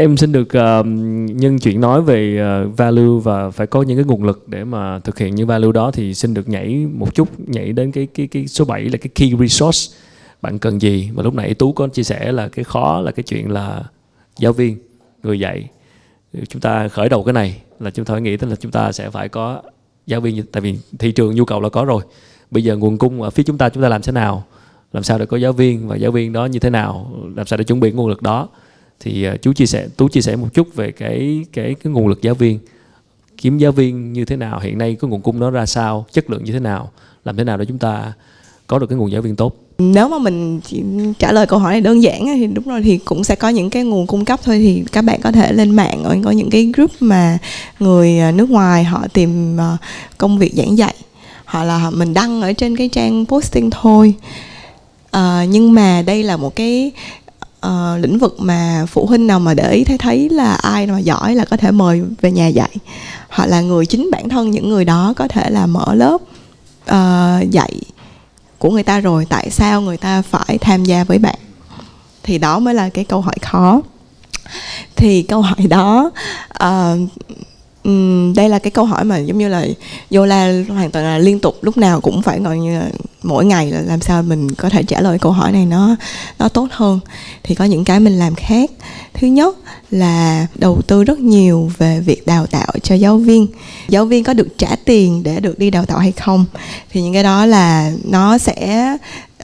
Em xin được uh, nhân chuyện nói về uh, value và phải có những cái nguồn lực để mà thực hiện. Những value đó thì xin được nhảy một chút nhảy đến cái cái cái số 7 là cái key resource. Bạn cần gì? Và lúc nãy Tú có chia sẻ là cái khó là cái chuyện là giáo viên người dạy. Chúng ta khởi đầu cái này là chúng ta phải nghĩ tới là chúng ta sẽ phải có giáo viên tại vì thị trường nhu cầu là có rồi. Bây giờ nguồn cung ở phía chúng ta chúng ta làm thế nào? Làm sao để có giáo viên và giáo viên đó như thế nào? Làm sao để chuẩn bị nguồn lực đó? Thì à, chú chia sẻ tú chia sẻ một chút về cái cái cái nguồn lực giáo viên. Kiếm giáo viên như thế nào hiện nay cái nguồn cung nó ra sao chất lượng như thế nào làm thế nào để chúng ta có được cái nguồn giáo viên tốt? Nếu mà mình chỉ trả lời câu hỏi này đơn giản thì đúng rồi thì cũng sẽ có những cái nguồn cung cấp thôi. Thì các bạn có thể lên mạng ở có những cái group mà người à, nước ngoài họ tìm à, công việc giảng dạy hoặc là mình đăng ở trên cái trang posting thôi. À, nhưng mà đây là một cái uh, lĩnh vực mà phụ huynh nào mà để ý thấy thấy là ai mà giỏi là có thể mời về nhà dạy. Hoặc là người chính bản thân những người đó có thể là mở lớp uh, dạy của người ta rồi tại sao người ta phải tham gia với bạn? Thì đó mới là cái câu hỏi khó. Thì câu hỏi đó uh, um, đây là cái câu hỏi mà giống như là Yola hoàn toàn là liên tục lúc nào cũng phải gọi như là mỗi ngày là làm sao mình có thể trả lời câu hỏi này nó nó tốt hơn. Thì có những cái mình làm khác. Thứ nhất là đầu tư rất nhiều về việc đào tạo cho giáo viên. Giáo viên có được trả tiền để được đi đào tạo hay không? Thì những cái đó là nó sẽ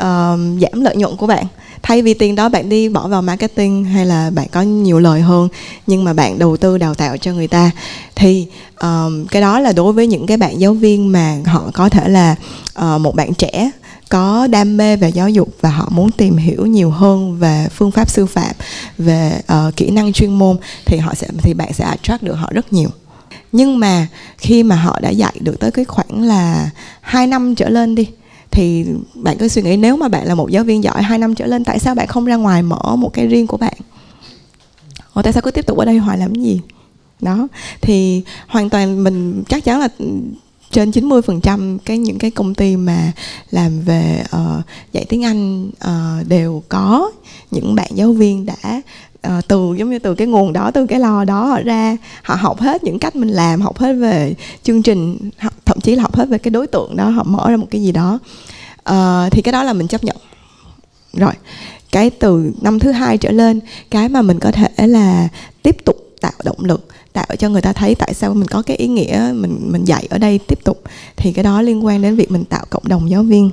uh, giảm lợi nhuận của bạn thay vì tiền đó bạn đi bỏ vào marketing hay là bạn có nhiều lời hơn nhưng mà bạn đầu tư đào tạo cho người ta. Thì um, cái đó là đối với những cái bạn giáo viên mà họ có thể là uh, một bạn trẻ có đam mê về giáo dục và họ muốn tìm hiểu nhiều hơn về phương pháp sư phạm về uh, kỹ năng chuyên môn thì họ sẽ thì bạn sẽ attract được họ rất nhiều. Nhưng mà khi mà họ đã dạy được tới cái khoảng là hai năm trở lên đi thì bạn cứ suy nghĩ nếu mà bạn là một giáo viên giỏi 2 năm trở lên tại sao bạn không ra ngoài mở một cái riêng của bạn? Ồ, tại sao cứ tiếp tục ở đây hoài làm cái gì? Đó thì hoàn toàn mình chắc chắn là trên 90% cái những cái công ty mà làm về uh, dạy tiếng Anh uh, đều có những bạn giáo viên đã uh, từ giống như từ cái nguồn đó từ cái lò đó họ ra họ học hết những cách mình làm học hết về chương trình thậm chí là học hết về cái đối tượng đó họ mở ra một cái gì đó. Uh, thì cái đó là mình chấp nhận. Rồi cái từ năm thứ hai trở lên cái mà mình có thể là tiếp tục tạo động lực tạo cho người ta thấy tại sao mình có cái ý nghĩa mình mình dạy ở đây tiếp tục thì cái đó liên quan đến việc mình tạo cộng đồng giáo viên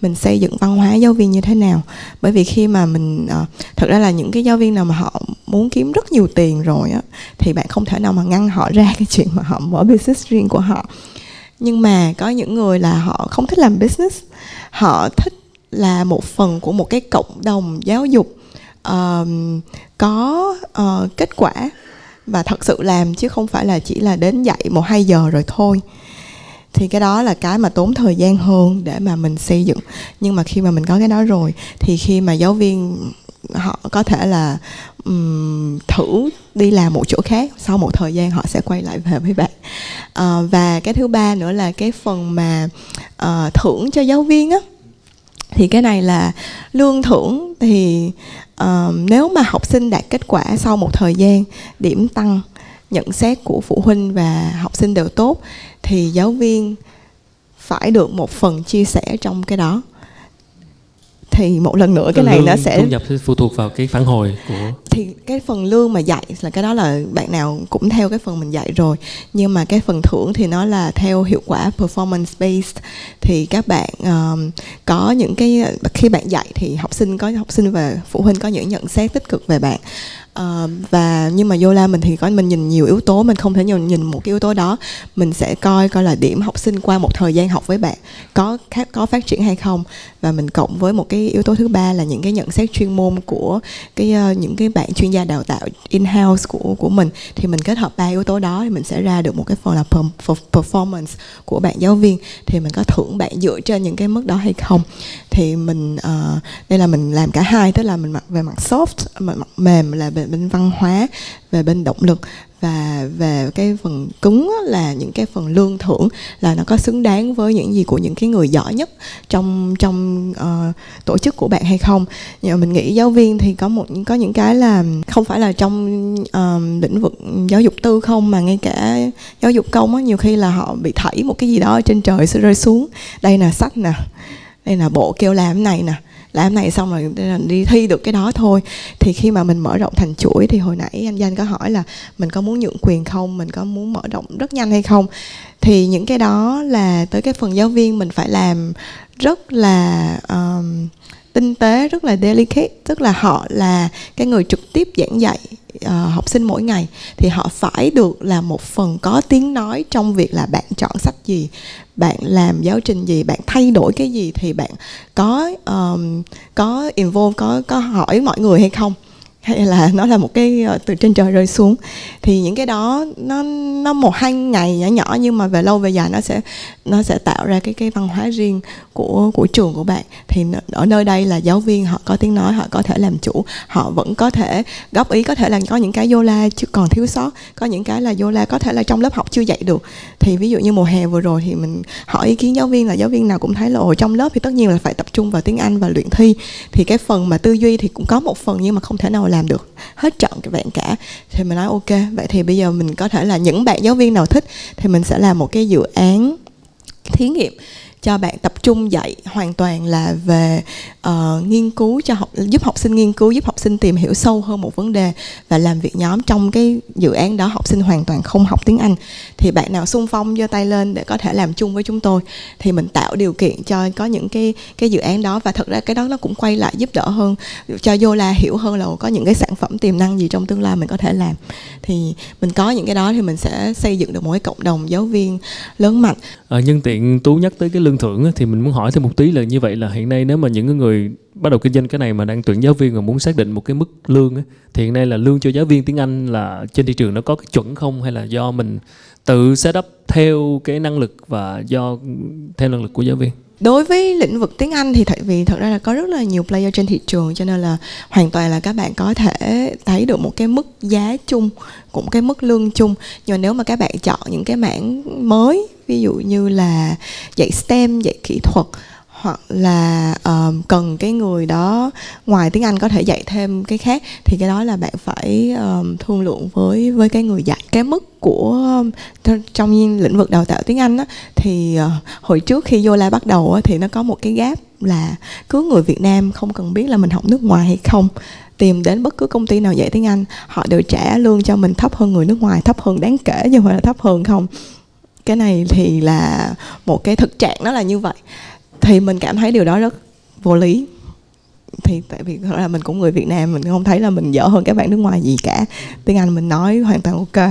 mình xây dựng văn hóa giáo viên như thế nào. Bởi vì khi mà mình uh, thật ra là những cái giáo viên nào mà họ muốn kiếm rất nhiều tiền rồi á thì bạn không thể nào mà ngăn họ ra cái chuyện mà họ mở business riêng của họ. Nhưng mà có những người là họ không thích làm business họ thích là một phần của một cái cộng đồng giáo dục uh, có uh, kết quả và thật sự làm chứ không phải là chỉ là đến dạy một hai giờ rồi thôi. Thì cái đó là cái mà tốn thời gian hơn để mà mình xây dựng. Nhưng mà khi mà mình có cái đó rồi thì khi mà giáo viên họ có thể là um, thử đi làm một chỗ khác sau một thời gian họ sẽ quay lại về với bạn. Uh, và cái thứ ba nữa là cái phần mà uh, thưởng cho giáo viên á. Thì cái này là lương thưởng thì uh, nếu mà học sinh đạt kết quả sau một thời gian điểm tăng nhận xét của phụ huynh và học sinh đều tốt thì giáo viên phải được một phần chia sẻ trong cái đó thì một lần nữa cái này nó sẽ thu nhập phụ thuộc vào cái phản hồi của thì cái phần lương mà dạy là cái đó là bạn nào cũng theo cái phần mình dạy rồi. Nhưng mà cái phần thưởng thì nó là theo hiệu quả performance based thì các bạn um, có những cái khi bạn dạy thì học sinh có học sinh và phụ huynh có những nhận xét tích cực về bạn uh, và nhưng mà Yola mình thì có mình nhìn nhiều yếu tố mình không thể nhìn nhìn một cái yếu tố đó. Mình sẽ coi coi là điểm học sinh qua một thời gian học với bạn có khác có phát triển hay không. Và mình cộng với một cái yếu tố thứ ba là những cái nhận xét chuyên môn của cái uh, những cái bạn chuyên gia đào tạo in house của của mình. Thì mình kết hợp ba yếu tố đó thì mình sẽ ra được một cái phần là performance của bạn giáo viên. Thì mình có thưởng bạn dựa trên những cái mức đó hay không. Thì mình uh, đây là mình làm cả hai tức là mình mặc về mặt soft mặt mềm là về bên văn hóa về bên động lực và về cái phần cứng là những cái phần lương thưởng là nó có xứng đáng với những gì của những cái người giỏi nhất trong trong uh, tổ chức của bạn hay không. Nhưng mà mình nghĩ giáo viên thì có một có những cái là không phải là trong uh, lĩnh vực giáo dục tư không mà ngay cả giáo dục công á nhiều khi là họ bị thảy một cái gì đó trên trời sẽ rơi xuống. Đây là sách nè đây là bộ kêu làm này nè làm này xong rồi đi thi được cái đó thôi. Thì khi mà mình mở rộng thành chuỗi thì hồi nãy anh danh có hỏi là mình có muốn nhượng quyền không mình có muốn mở rộng rất nhanh hay không? Thì những cái đó là tới cái phần giáo viên mình phải làm rất là um, tinh tế rất là delicate tức là họ là cái người trực tiếp giảng dạy uh, học sinh mỗi ngày thì họ phải được là một phần có tiếng nói trong việc là bạn chọn sách gì bạn làm giáo trình gì bạn thay đổi cái gì thì bạn có um, có involve có có hỏi mọi người hay không hay là nó là một cái ờ, từ trên trời rơi xuống. Thì những cái đó, nó nó một hai ngày nhỏ nhỏ nhưng mà về lâu về dài nó sẽ nó sẽ tạo ra cái cái văn hóa riêng của của trường của bạn. Thì ở nơi đây là giáo viên, họ có tiếng nói, họ có thể làm chủ, họ vẫn có thể góp ý, có thể là có những cái yola chưa, còn thiếu sót, có những cái là yola có thể là trong lớp học chưa dạy được. Thì ví dụ như mùa hè vừa rồi thì mình hỏi ý kiến giáo viên là giáo viên nào cũng thấy là, ồ, trong lớp thì tất nhiên là phải tập trung vào tiếng Anh và luyện thi. Thì cái phần mà tư duy thì cũng có một phần nhưng mà không thể nào làm được hết trọn cái bạn cả. Thì mình nói, ok, vậy thì bây giờ mình có thể là những bạn giáo viên nào thích thì mình sẽ làm một cái dự án thí nghiệm cho bạn tập trung dạy hoàn toàn là về uh, nghiên cứu cho học giúp học sinh nghiên cứu giúp học sinh tìm hiểu sâu hơn một vấn đề và làm việc nhóm trong cái dự án đó học sinh hoàn toàn không học tiếng Anh. Thì bạn nào xung phong giơ tay lên để có thể làm chung với chúng tôi thì mình tạo điều kiện cho có những cái cái dự án đó và thật ra cái đó nó cũng quay lại giúp đỡ hơn cho Yola hiểu hơn là có những cái sản phẩm tiềm năng gì trong tương lai mình có thể làm. Thì mình có những cái đó thì mình sẽ xây dựng được một cái cộng đồng giáo viên lớn mạnh. À, nhân tiện tú nhắc tới cái lương thưởng thì mình muốn hỏi thêm một tí là như vậy là hiện nay nếu mà những người bắt đầu kinh doanh cái này mà đang tuyển giáo viên và muốn xác định một cái mức lương ấy, thì hiện nay là lương cho giáo viên tiếng Anh là trên thị trường nó có cái chuẩn không hay là do mình tự set up theo cái năng lực và do theo năng lực của giáo viên? Đối với lĩnh vực tiếng Anh thì tại vì thật ra là có rất là nhiều player trên thị trường, cho nên là hoàn toàn là các bạn có thể thấy được một cái mức giá chung, cũng cái mức lương chung. Nhưng mà nếu mà các bạn chọn những cái mảng mới, ví dụ như là dạy STEM, dạy kỹ thuật hoặc là uh, cần cái người đó ngoài tiếng Anh có thể dạy thêm cái khác thì cái đó là bạn phải um, thương lượng với với cái người dạy. Cái mức của ờ, trong lĩnh vực đào tạo tiếng Anh á, thì uh, hồi trước khi vô la bắt đầu á, thì nó có một cái gap là cứ người Việt Nam không cần biết là mình học nước ngoài hay không tìm đến bất cứ công ty nào dạy tiếng Anh họ đều trả lương cho mình thấp hơn người nước ngoài thấp hơn đáng kể nhưng mà là thấp hơn không. Cái này thì là một cái thực trạng nó là như vậy thì mình cảm thấy điều đó rất vô lý. Thì tại vì là mình cũng người Việt Nam mình không thấy là mình dở hơn các bạn nước ngoài gì cả. Tiếng Anh mình nói hoàn toàn ok.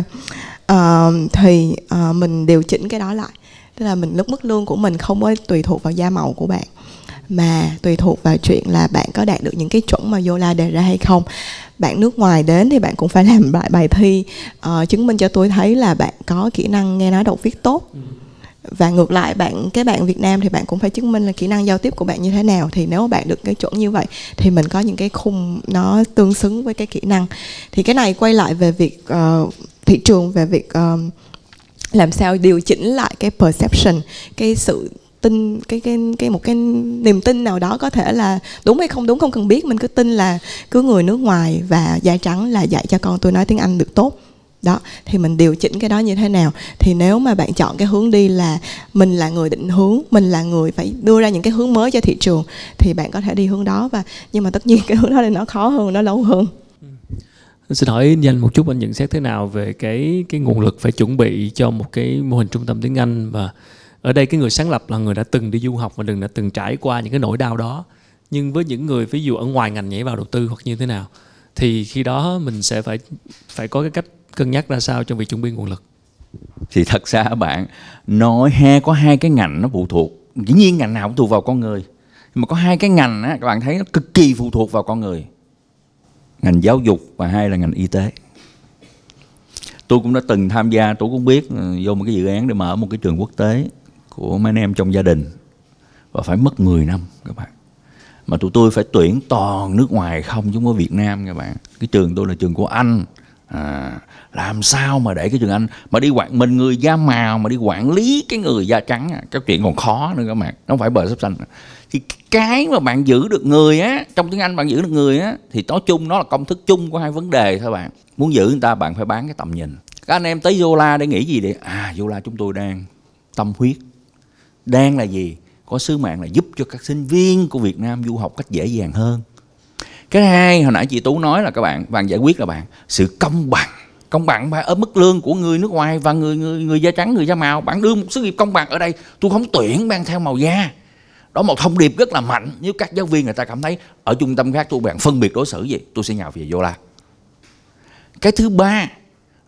Uh, thì uh, mình điều chỉnh cái đó lại. Tức là mình lúc mức lương của mình không có tùy thuộc vào da màu của bạn mà tùy thuộc vào chuyện là bạn có đạt được những cái chuẩn mà Yola đề ra hay không. Bạn nước ngoài đến thì bạn cũng phải làm lại bài thi uh, chứng minh cho tôi thấy là bạn có kỹ năng nghe nói đọc viết tốt. Ừ và ngược lại bạn cái bạn Việt Nam thì bạn cũng phải chứng minh là kỹ năng giao tiếp của bạn như thế nào. Thì nếu bạn được cái chuẩn như vậy thì mình có những cái khung nó tương xứng với cái kỹ năng. Thì cái này quay lại về việc uh, thị trường về việc uh, làm sao điều chỉnh lại cái perception cái sự tin cái cái cái một cái niềm tin nào đó có thể là đúng hay không đúng không cần biết. Mình cứ tin là cứ người nước ngoài và da trắng là dạy cho con tôi nói tiếng Anh được tốt đó, thì mình điều chỉnh cái đó như thế nào? Thì nếu mà bạn chọn cái hướng đi là mình là người định hướng, mình là người phải đưa ra những cái hướng mới cho thị trường, thì bạn có thể đi hướng đó và, nhưng mà tất nhiên cái hướng đó thì nó khó hơn, nó lâu hơn. Ừ. Xin hỏi nhanh một chút, anh nhận xét thế nào về cái cái nguồn lực phải chuẩn bị cho một cái mô hình trung tâm tiếng Anh? Và ở đây cái người sáng lập là người đã từng đi du học và đừng đã từng trải qua những cái nỗi đau đó. Nhưng với những người ví dụ ở ngoài ngành nhảy vào đầu tư hoặc như thế nào, thì khi đó mình sẽ phải phải có cái cách cân nhắc ra sao trong việc chuẩn bị nguồn lực? Thì thật ra bạn, nói he có hai cái ngành nó phụ thuộc. Dĩ nhiên ngành nào cũng phụ vào con người. Nhưng mà có hai cái ngành á, các bạn thấy nó cực kỳ phụ thuộc vào con người. Ngành giáo dục và hai là ngành y tế. Tôi cũng đã từng tham gia, tôi cũng biết ừ, vô một cái dự án để mở một cái trường quốc tế của mấy anh em trong gia đình. Và phải mất 10 năm, các bạn. Mà tụi tôi phải tuyển toàn nước ngoài không, chứ không có Việt Nam, các bạn. Cái trường tôi là trường của Anh à, làm sao mà để cái trường anh mà đi quản mình người da màu mà đi quản lý cái người da trắng à cái chuyện còn khó nữa các bạn nó không phải bờ sắp xanh thì cái mà bạn giữ được người á trong tiếng anh bạn giữ được người á thì nói chung nó là công thức chung của hai vấn đề thôi bạn. Muốn giữ người ta bạn phải bán cái tầm nhìn. Các anh em tới Zola để nghĩ gì để à Zola chúng tôi đang tâm huyết. Đang là gì? Có sứ mạng là giúp cho các sinh viên của Việt Nam du học cách dễ dàng hơn cái hai, hồi nãy chị Tú nói là các bạn bạn giải quyết là bạn. Sự công bằng. Công bằng ở mức lương của người nước ngoài và người người người da trắng, người da màu. Bạn đưa một sự nghiệp công bằng ở đây, tôi không tuyển mang theo màu da. Đó, một thông điệp rất là mạnh. Nếu các giáo viên người ta cảm thấy ở trung tâm khác tôi bạn phân biệt đối xử gì tôi sẽ nhào về vô la. Cái thứ ba,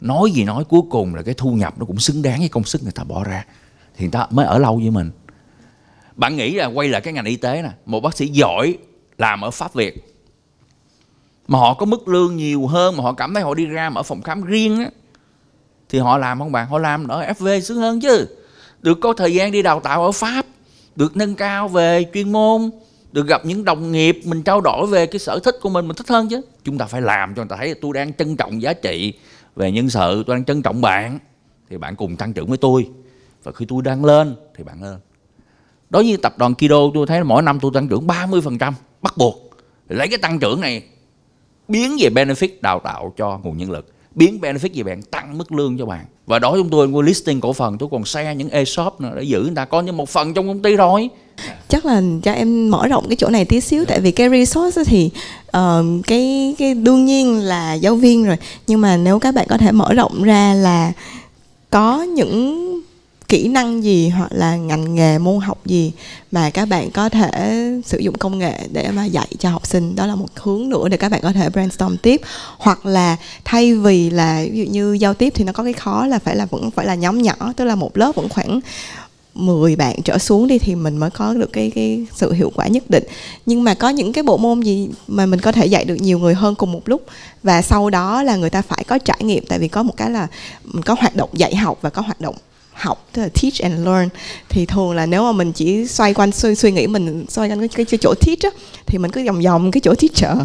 nói gì nói cuối cùng là cái thu nhập nó cũng xứng đáng với công sức người ta bỏ ra. Thì người ta mới ở lâu với mình. Bạn nghĩ là quay lại cái ngành y tế nè, một bác sĩ giỏi làm ở pháp việt mà họ có mức lương nhiều hơn, mà họ cảm thấy họ đi ra mở phòng khám riêng á, thì họ làm không bạn? Họ làm ở FV sướng hơn chứ. Được có thời gian đi đào tạo ở Pháp, được nâng cao về chuyên môn, được gặp những đồng nghiệp, mình trao đổi về cái sở thích của mình mình thích hơn chứ. Chúng ta phải làm cho người ta thấy tôi đang trân trọng giá trị về nhân sự, tôi đang trân trọng bạn. Thì bạn cùng tăng trưởng với tôi. Và khi tôi đang lên, thì bạn lên. Đối với tập đoàn Kido, tôi thấy mỗi năm tôi tăng trưởng 30% bắt buộc. Lấy cái tăng trưởng này biến về benefit đào tạo cho nguồn nhân lực biến benefit gì bạn tăng mức lương cho bạn. Và đó chúng tôi mua listing cổ phần tôi còn share những e-shop nữa để giữ. Người ta có như một phần trong công ty rồi chắc là cho em mở rộng cái chỗ này tí xíu tại vì cái resource thì uh, cái cái đương nhiên là giáo viên rồi. Nhưng mà nếu các bạn có thể mở rộng ra là có những kỹ năng gì hoặc là ngành nghề, môn học gì mà các bạn có thể sử dụng công nghệ để mà dạy cho học sinh? Đó là một hướng nữa để các bạn có thể brainstorm tiếp. Hoặc là thay vì là ví dụ như giao tiếp thì nó có cái khó là phải là vẫn phải là nhóm nhỏ, tức là một lớp vẫn khoảng 10 bạn trở xuống đi thì mình mới có được cái cái sự hiệu quả nhất định. Nhưng mà có những cái bộ môn gì mà mình có thể dạy được nhiều người hơn cùng một lúc và sau đó là người ta phải có trải nghiệm. Tại vì có một cái là mình có hoạt động dạy học và có hoạt động học tức là teach and learn thì thường là nếu mà mình chỉ xoay quanh suy, suy nghĩ mình xoay quanh cái, cái chỗ teach á, thì mình cứ vòng vòng cái chỗ teacher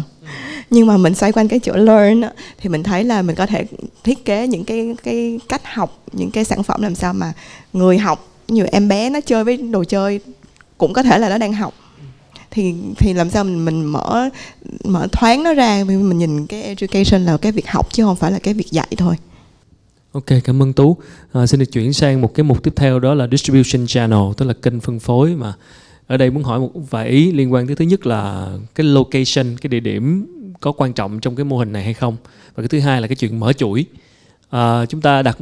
nhưng mà mình xoay quanh cái chỗ learn á, thì mình thấy là mình có thể thiết kế những cái cái cách học những cái sản phẩm làm sao mà người học như em bé nó chơi với đồ chơi cũng có thể là nó đang học. Thì thì làm sao mình mình mở mở thoáng nó ra mình nhìn cái education là cái việc học chứ không phải là cái việc dạy thôi. Ok, cảm ơn Tú. À, xin được chuyển sang một cái mục tiếp theo đó là distribution channel, tức là kênh phân phối mà ở đây muốn hỏi một vài ý liên quan tới thứ nhất là cái location, cái địa điểm có quan trọng trong cái mô hình này hay không và cái thứ hai là cái chuyện mở chuỗi. À, chúng ta đặt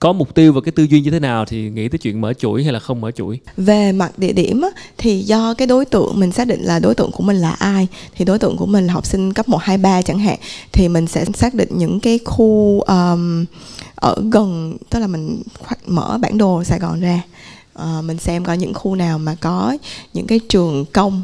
có mục tiêu và cái tư duy như thế nào thì nghĩ tới chuyện mở chuỗi hay là không mở chuỗi về mặt địa điểm thì do cái đối tượng mình xác định là đối tượng của mình là ai thì đối tượng của mình là học sinh cấp 1, 2, 3 chẳng hạn thì mình sẽ xác định những cái khu um, ở gần tức là mình mở bản đồ Sài Gòn ra uh, mình xem có những khu nào mà có những cái trường công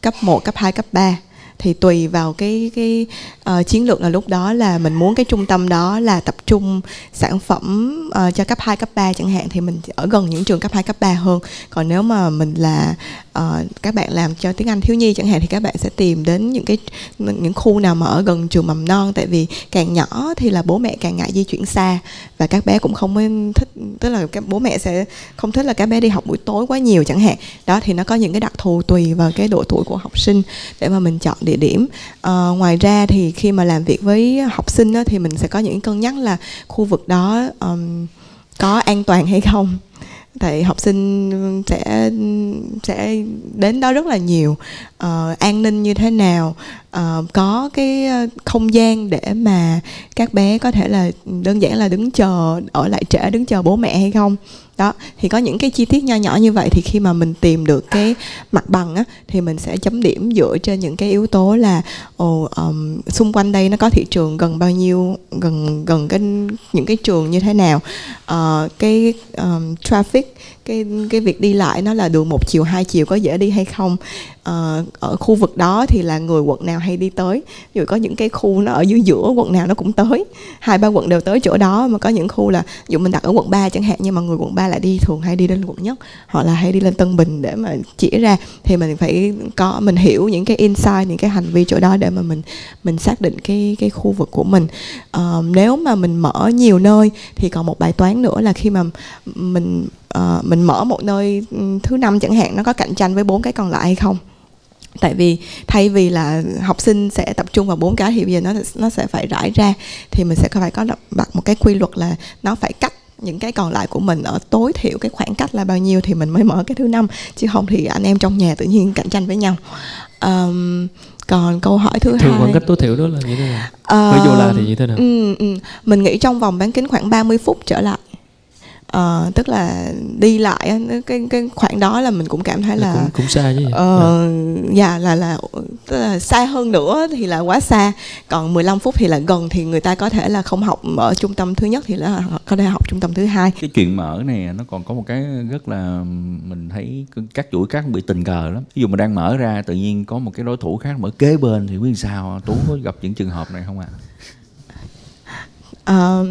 cấp 1, cấp 2, cấp 3 thì tùy vào cái cái uh, chiến lược là lúc đó là mình muốn cái trung tâm đó là tập trung sản phẩm uh, cho cấp 2, cấp 3 chẳng hạn thì mình ở gần những trường cấp 2, cấp 3 hơn. Còn nếu mà mình là uh, các bạn làm cho tiếng Anh thiếu nhi chẳng hạn thì các bạn sẽ tìm đến những cái những khu nào mà ở gần trường mầm non. Tại vì càng nhỏ thì là bố mẹ càng ngại di chuyển xa. Và các bé cũng không thích tức là các bố mẹ sẽ không thích là các bé đi học buổi tối quá nhiều chẳng hạn. Đó thì nó có những cái đặc thù tùy vào cái độ tuổi của học sinh để mà mình chọn địa điểm. À, ngoài ra thì khi mà làm việc với học sinh đó, thì mình sẽ có những cân nhắc là khu vực đó um, có an toàn hay không tại học sinh sẽ sẽ đến đó rất là nhiều. Uh, an ninh như thế nào? Uh, có cái ờ, không gian để mà các bé có thể là đơn giản là đứng chờ ở lại trễ đứng chờ bố mẹ hay không? Đó thì có những cái chi tiết nho nhỏ như vậy thì khi mà mình tìm được cái mặt bằng á thì mình sẽ chấm điểm dựa trên những cái yếu tố là ồ um, xung quanh đây nó có thị trường gần bao nhiêu gần gần cái những cái trường như thế nào. Uh, cái um, traffic cái cái việc đi lại nó là đường một chiều hai chiều có dễ đi hay không uh, ở khu vực đó thì là người quận nào hay đi tới. Ví dụ có những cái khu nó ở dưới giữa quận nào nó cũng tới. Hai ba quận đều tới chỗ đó mà có những khu là ví dụ mình đặt ở quận 3 chẳng hạn nhưng mà người quận 3 lại đi thường hay đi lên quận nhất. Hoặc là hay đi lên Tân Bình để mà chỉ ra thì mình phải có mình hiểu những cái insight những cái hành vi chỗ đó để mà mình mình xác định cái cái khu vực của mình. Uh, nếu mà mình mở nhiều nơi thì còn một bài toán nữa là khi mà mình uh, mình mở một nơi thứ năm chẳng hạn nó có cạnh tranh với bốn cái còn lại hay không? Tại vì thay vì là học sinh sẽ tập trung vào bốn cái thì bây giờ nó nó sẽ phải rải ra thì mình sẽ phải có đặt một cái quy luật là nó phải cách những cái còn lại của mình ở tối thiểu cái khoảng cách là bao nhiêu thì mình mới mở cái thứ năm chứ không thì anh em trong nhà tự nhiên cạnh tranh với nhau um, còn câu hỏi thứ Thường hai khoảng cách tối thiểu đó là như thế nào? Ờ, Với Yola thì như thế nào? Ừ, ừ. Mình nghĩ trong vòng bán kính khoảng 30 phút trở lại Ờ, tức là đi lại cái cái khoảng đó là mình cũng cảm thấy là cũng cũng xa chứ. ờ dạ. là là tức là xa hơn nữa thì là quá xa. Còn 15 phút thì là gần thì người ta có thể là không học ở trung tâm thứ nhất thì là có thể học trung tâm thứ hai. Cái chuyện mở này nó còn có một cái rất là mình thấy các chuỗi các bị tình cờ lắm. Ví dụ mình đang mở ra tự nhiên có một cái đối thủ khác mở kế bên thì biết sao. Tú có gặp những trường hợp này không ạ? À? Ờ,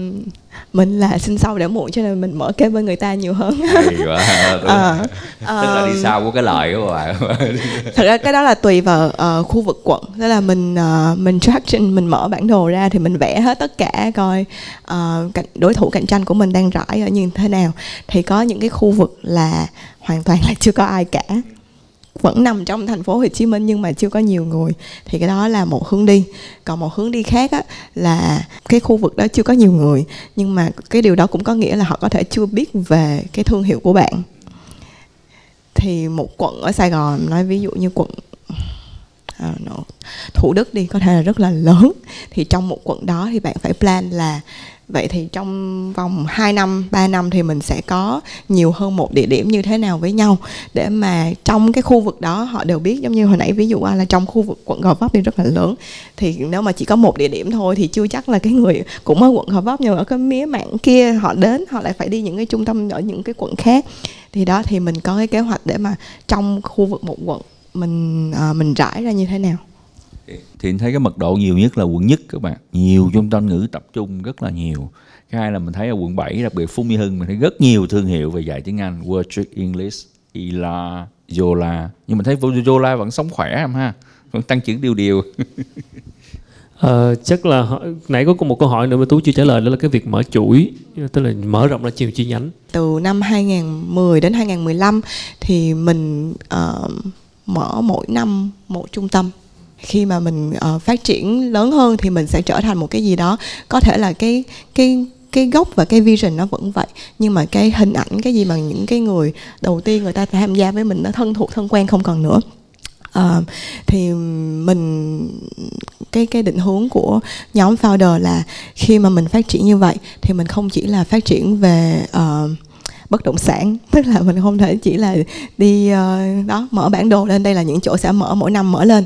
mình là sinh sau để muộn cho nên mình mở kế bên người ta nhiều hơn. Hay quá tức, Ờ, tức là đi ờ, sau của cái lợi của bạn thật ra cái đó là tùy vào ờ, khu vực quận. Tức là mình ờ, mình traction mình mở bản đồ ra thì mình vẽ hết tất cả coi ờ, cạnh- đối thủ cạnh tranh của mình đang rải ở như thế nào. Thì có những cái khu vực là hoàn toàn là chưa có ai cả vẫn nằm trong thành phố Hồ Chí Minh nhưng mà chưa có nhiều người thì cái đó là một hướng đi. Còn một hướng đi khác á, là cái khu vực đó chưa có nhiều người nhưng mà cái điều đó cũng có nghĩa là họ có thể chưa biết về cái thương hiệu của bạn. Thì một quận ở Sài Gòn nói ví dụ như quận Thủ Đức đi có thể là rất là lớn. Thì trong một quận đó thì bạn phải plan là vậy thì trong vòng 2 năm 3 năm thì mình sẽ có nhiều hơn một địa điểm như thế nào với nhau để mà trong cái khu vực đó họ đều biết. Giống như hồi nãy ví dụ à, là trong khu vực quận Gò Vấp thì rất là lớn. Thì nếu mà chỉ có một địa điểm thôi thì chưa chắc là cái người cũng ở quận Gò Vấp nhưng ở cái mía mạng kia họ đến họ lại phải đi những cái trung tâm ở những cái quận khác. Thì đó thì mình có cái kế hoạch để mà trong khu vực một quận mình à, mình rải ra như thế nào thì thấy cái mật độ nhiều nhất là quận nhất các bạn. Nhiều trung tâm ngữ tập trung rất là nhiều. Cái hai là mình thấy ở quận 7 đặc biệt Phú Mỹ Hưng mình thấy rất nhiều thương hiệu về dạy tiếng Anh. Word Trick English Ila Yola nhưng mình thấy Yola vẫn sống khỏe em ha. Vẫn tăng trưởng điều điều. Ờ, chắc là nãy có một câu hỏi nữa mà tú chưa trả lời đó là cái việc mở chuỗi tức là mở rộng ra nhiều chi nhánh. Từ năm 2010 đến 2015 thì mình ờ, mở mỗi năm một trung tâm khi mà mình uh, phát triển lớn hơn thì mình sẽ trở thành một cái gì đó. Có thể là cái cái cái gốc và cái vision nó vẫn vậy nhưng mà cái hình ảnh cái gì mà những cái người đầu tiên người ta tham gia với mình nó thân thuộc thân quen không còn nữa. Uh, thì mình cái cái định hướng của nhóm founder là khi mà mình phát triển như vậy thì mình không chỉ là phát triển về uh, bất động sản tức là mình không thể chỉ là đi uh, đó mở bản đồ lên đây là những chỗ sẽ mở mỗi năm mở lên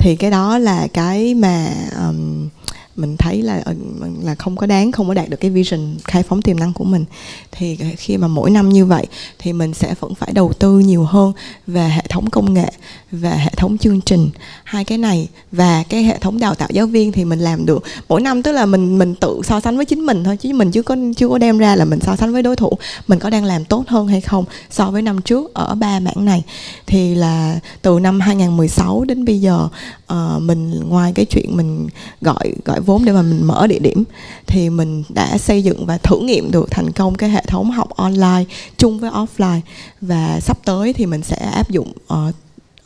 thì cái đó là cái mà um, mình thấy là ờ, là không có đáng không có đạt được cái vision khai phóng tiềm năng của mình. Thì khi mà mỗi năm như vậy thì mình sẽ vẫn phải đầu tư nhiều hơn về hệ thống công nghệ và hệ thống chương trình. Hai cái này và cái hệ thống đào tạo giáo viên thì mình làm được. Mỗi năm tức là mình mình tự so sánh với chính mình thôi chứ mình chưa có chưa có đem ra là mình so sánh với đối thủ. Mình có đang làm tốt hơn hay không so với năm trước ở ba mảng này. Thì là từ năm 2016 đến bây giờ uh, mình ngoài cái chuyện mình gọi gọi vốn để mà mình mở địa điểm thì mình đã xây dựng và thử nghiệm được thành công cái hệ thống học online chung với offline. Và sắp tới thì mình sẽ áp dụng uh,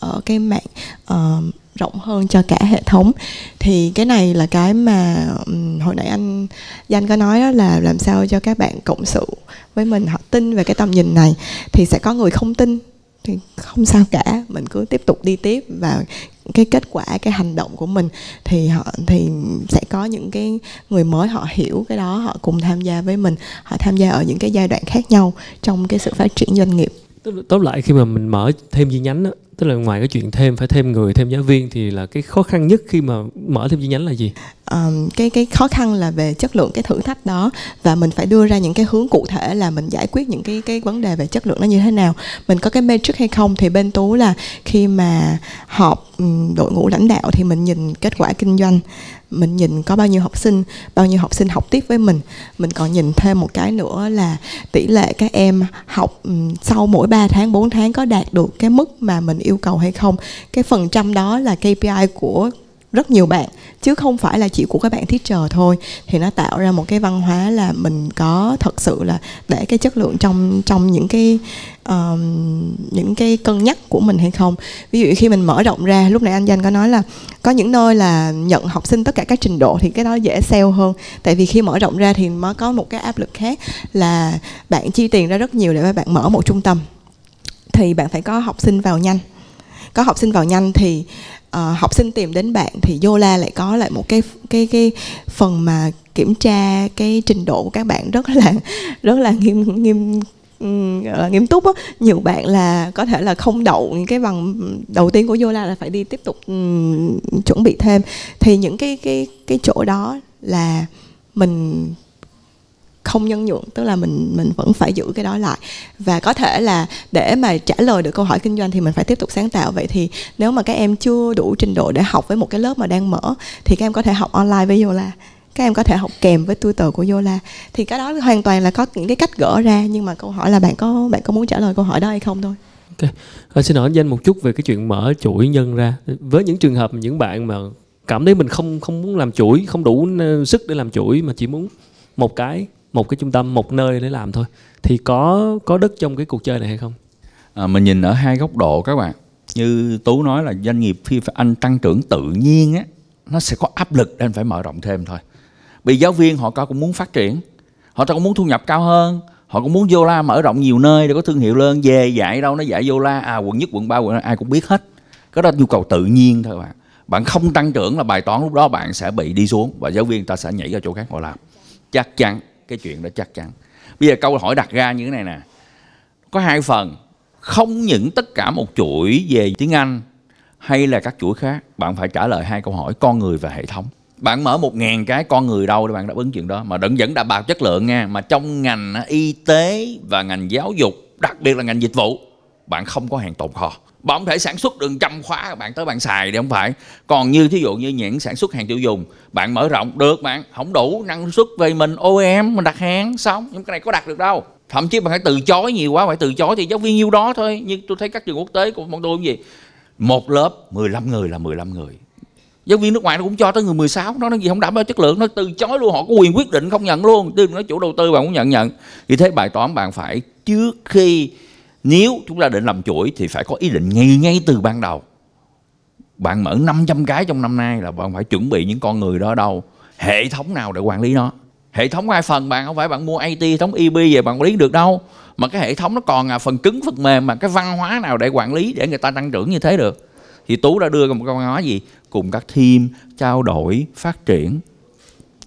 ở cái mạng uh, rộng hơn cho cả hệ thống. Thì cái này là cái mà um, hồi nãy anh danh có nói đó là làm sao cho các bạn cộng sự với mình họ tin về cái tầm nhìn này thì sẽ có người không tin thì không sao cả mình cứ tiếp tục đi tiếp và cái kết quả cái hành động của mình thì họ thì sẽ có những cái người mới họ hiểu cái đó họ cùng tham gia với mình họ tham gia ở những cái giai đoạn khác nhau trong cái sự phát triển doanh nghiệp. Tóm lại khi mà mình mở thêm chi nhánh đó tức là ngoài cái chuyện thêm, phải thêm người, thêm giáo viên thì là cái khó khăn nhất khi mà mở thêm chi nhánh là gì? Um, cái cái khó khăn là về chất lượng cái thử thách đó và mình phải đưa ra những cái hướng cụ thể là mình giải quyết những cái cái vấn đề về chất lượng nó như thế nào. Mình có cái metric hay không thì bên tú là khi mà họp um, đội ngũ lãnh đạo thì mình nhìn kết quả kinh doanh mình nhìn có bao nhiêu học sinh bao nhiêu học sinh học tiếp với mình. Mình còn nhìn thêm một cái nữa là tỷ lệ các em học um, sau mỗi 3 tháng 4 tháng có đạt được cái mức mà mình yêu cầu hay không. Cái phần trăm đó là KPI của rất nhiều bạn chứ không phải là chỉ của các bạn teacher thôi. Thì nó tạo ra một cái văn hóa là mình có thật sự là để cái chất lượng trong trong những cái um, những cái cân nhắc của mình hay không. Ví dụ khi mình mở rộng ra lúc nãy anh danh có nói là có những nơi là nhận học sinh tất cả các trình độ thì cái đó dễ sell hơn. Tại vì khi mở rộng ra thì nó có một cái áp lực khác là bạn chi tiền ra rất nhiều để mà bạn mở một trung tâm. Thì bạn phải có học sinh vào nhanh có học sinh vào nhanh thì uh, học sinh tìm đến bạn thì Yola lại có lại một cái cái cái phần mà kiểm tra cái trình độ của các bạn rất là rất là nghiêm nghiêm là ờ, nghiêm túc á. Nhiều bạn là có thể là không đậu những cái bằng đầu tiên của Yola là phải đi tiếp tục um, chuẩn bị thêm. Thì những cái cái cái chỗ đó là mình không nhân nhượng tức là mình mình vẫn phải giữ cái đó lại. Và có thể là để mà trả lời được câu hỏi kinh doanh thì mình phải tiếp tục sáng tạo. Vậy thì nếu mà các em chưa đủ trình độ để học với một cái lớp mà đang mở thì các em có thể học online với Yola. Các em có thể học kèm với tutor của Yola. Thì cái đó hoàn toàn là có những cái cách gỡ ra nhưng mà câu hỏi là bạn có bạn có muốn trả lời câu hỏi đó hay không thôi. Ok, à, xin hỏi anh danh một chút về cái chuyện mở chuỗi nhân ra. Với những trường hợp những bạn mà cảm thấy mình không không muốn làm chuỗi không đủ ờ, sức để làm chuỗi mà chỉ muốn một cái một cái trung tâm một nơi để làm thôi. Thì có có đất trong cái cuộc chơi này hay không? À, mình nhìn ở hai góc độ các bạn. Như tú nói là doanh nghiệp khi anh tăng trưởng tự nhiên á nó sẽ có áp lực nên phải mở rộng thêm thôi. Vì giáo viên họ cũng muốn phát triển họ cũng muốn thu nhập cao hơn họ cũng muốn vô la mở rộng nhiều nơi để có thương hiệu lớn về dạy đâu nó dạy vô la à quận nhất quận ba quận ai cũng biết hết. Cái đó nhu cầu tự nhiên thôi bạn. Bạn không tăng trưởng là bài toán lúc đó bạn sẽ bị đi xuống và giáo viên ta sẽ nhảy ra chỗ khác họ làm. Chắc chắn cái chuyện đó chắc chắn. Bây giờ câu hỏi đặt ra như thế này nè. Có hai phần, không những tất cả một chuỗi về tiếng anh hay là các chuỗi khác, bạn phải trả lời hai câu hỏi, con người và hệ thống. Bạn mở một ngàn cái, con người đâu để bạn đáp ứng chuyện đó. Mà đừng vẫn đảm bảo chất lượng nha, mà trong ngành y tế và ngành giáo dục, đặc biệt là ngành dịch vụ, bạn không có hàng tồn kho bạn không thể sản xuất được trăm khóa bạn tới bạn xài thì không phải. Còn như thí dụ như những sản xuất hàng tiêu dùng, bạn mở rộng, được bạn, không đủ năng suất về mình OEM mình đặt hàng, xong. Nhưng cái này có đặt được đâu. Thậm chí bạn phải từ chối nhiều quá, phải từ chối thì giáo viên nhiêu đó thôi. Nhưng tôi thấy các trường quốc tế của bọn tôi gì một lớp 15 người là 15 người. Giáo viên nước ngoài nó cũng cho tới người 16 nó nói gì không đảm bảo chất lượng, nó từ chối luôn, họ có quyền quyết định không nhận luôn. Đừng nói chủ đầu tư bạn cũng nhận nhận. Thì thế bài toán bạn phải trước khi nếu chúng ta định làm chuỗi thì phải có ý định ngay ngay từ ban đầu. Bạn mở 500 cái trong năm nay là bạn phải chuẩn bị những con người đó đâu. Hệ thống nào để quản lý nó? Hệ thống ai phần bạn? Không phải bạn mua AT hệ thống EB về bạn quản lý được đâu. Mà cái hệ thống nó còn là phần cứng, phần mềm, mà cái văn hóa nào để quản lý để người ta tăng trưởng như thế được? Thì tú đã đưa ra một câu nói gì? Cùng các team trao đổi, phát triển.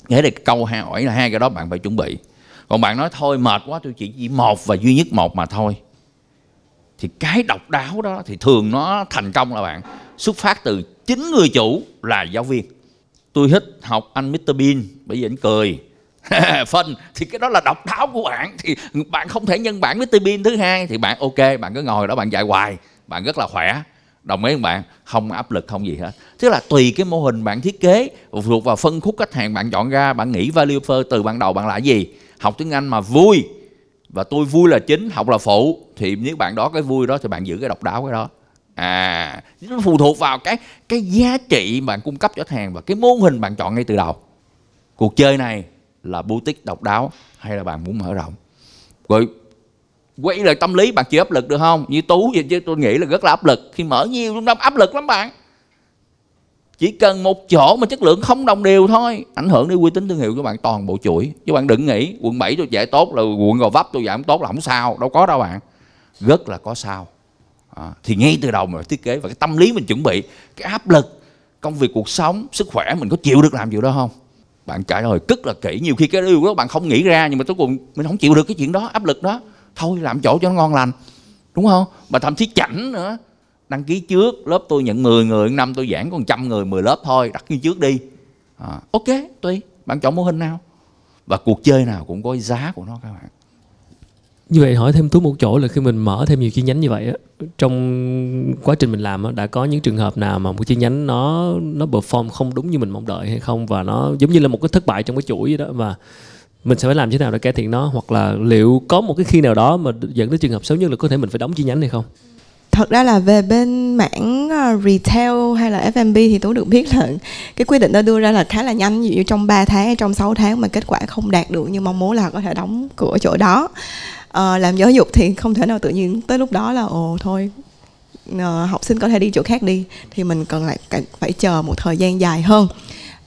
Nghĩa là câu hỏi là hai cái đó bạn phải chuẩn bị. Còn bạn nói thôi, mệt quá, tôi chỉ chỉ một và duy nhất một mà thôi thì cái độc đáo đó thì thường nó thành công là bạn, xuất phát từ chính người chủ là giáo viên. Tôi thích học anh Mr Bean, bởi vì anh cười. Phân, thì cái đó là độc đáo của bạn. Thì bạn không thể nhân bản Mr Bean thứ hai, thì bạn ok, bạn cứ ngồi đó, bạn dạy hoài, bạn rất là khỏe. Đồng ý không bạn? Không áp lực, không gì hết. Tức là tùy cái mô hình bạn thiết kế, thuộc vào phân khúc khách hàng bạn chọn ra, bạn nghĩ value offer từ ban đầu bạn là gì. Học tiếng Anh mà vui và tôi vui là chính, học là phụ. Thì nếu bạn đó cái vui đó thì bạn giữ cái độc đáo cái đó. À nó phụ thuộc vào cái cái giá trị bạn cung cấp cho khách hàng và cái mô hình bạn chọn ngay từ đầu. Cuộc chơi này là boutique độc đáo hay là bạn muốn mở rộng? Rồi, quay lại tâm lý bạn chịu áp lực được không? Như tú vậy chứ tôi nghĩ là rất là áp lực. Khi mở nhiều trung tâm áp lực lắm bạn chỉ cần một chỗ mà chất lượng không đồng đều thôi. Ảnh hưởng đến uy tín thương hiệu của bạn toàn bộ chuỗi. Chứ bạn đừng nghĩ quận 7 tôi dạy tốt là quận gò vấp tôi dạy không tốt là không sao đâu có đâu bạn. Rất là có sao. À, thì ngay từ đầu mình thiết kế và cái tâm lý mình chuẩn bị cái áp lực công việc cuộc sống sức khỏe mình có chịu được làm điều đó không? Bạn trả lời rất là kỹ. Nhiều khi cái điều đó bạn không nghĩ ra nhưng mà cuối cùng mình không chịu được cái chuyện đó áp lực đó. Thôi làm chỗ cho nó ngon lành. Đúng không? Mà thậm chí chảnh nữa đăng ký trước lớp tôi nhận 10 người năm tôi giảng còn trăm người 10 lớp thôi đặt ký trước đi. À, ok tùy bạn chọn mô hình nào? Và cuộc chơi nào cũng có giá của nó các bạn. Như vậy hỏi thêm tú một chỗ là khi mình mở thêm nhiều chi nhánh như vậy á trong quá trình mình làm á đã có những trường hợp nào mà một chi nhánh nó nó perform không đúng như mình mong đợi hay không? Và nó giống như là một cái thất bại trong cái chuỗi vậy đó và mình sẽ phải làm thế nào để cải thiện nó? Hoặc là liệu có một cái khi nào đó mà dẫn tới trường hợp xấu nhất là có thể mình phải đóng chi nhánh hay không? Thật ra là về bên mảng ờ, retail hay là F&B thì tôi được biết là cái quyết định đó đưa ra là khá là nhanh. Ví dụ như trong 3 tháng hay trong 6 tháng mà kết quả không đạt được như mong muốn là có thể đóng cửa chỗ đó. À, làm giáo dục thì không thể nào tự nhiên tới lúc đó là ồ thôi à, học sinh có thể đi chỗ khác đi. Thì mình cần lại phải chờ một thời gian dài hơn.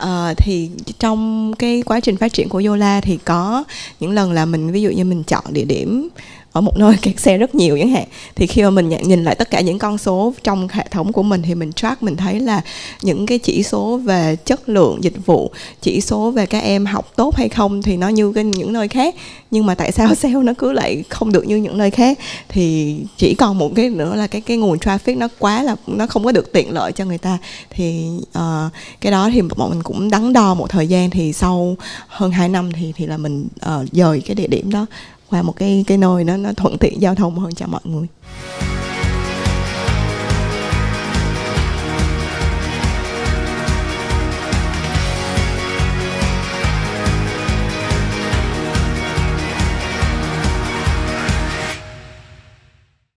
Uh, thì trong cái quá trình phát triển của Yola thì có những lần là mình ví dụ như mình chọn địa điểm ở một nơi kẹt xe rất nhiều chẳng hạn. Thì khi mà mình nhìn lại tất cả những con số trong hệ thống của mình thì mình track mình thấy là những cái chỉ số về chất lượng dịch vụ chỉ số về các em học tốt hay không thì nó như cái những nơi khác. Nhưng mà tại sao sale nó cứ lại không được như những nơi khác? Thì chỉ còn một cái nữa là cái cái nguồn traffic nó quá là nó không có được tiện lợi cho người ta. Thì uh, cái đó thì bọn mình cũng đắn đo một thời gian thì sau hơn 2 năm thì thì là mình uh, dời cái địa điểm đó qua một cái cái nơi nó nó thuận tiện giao thông hơn cho mọi người.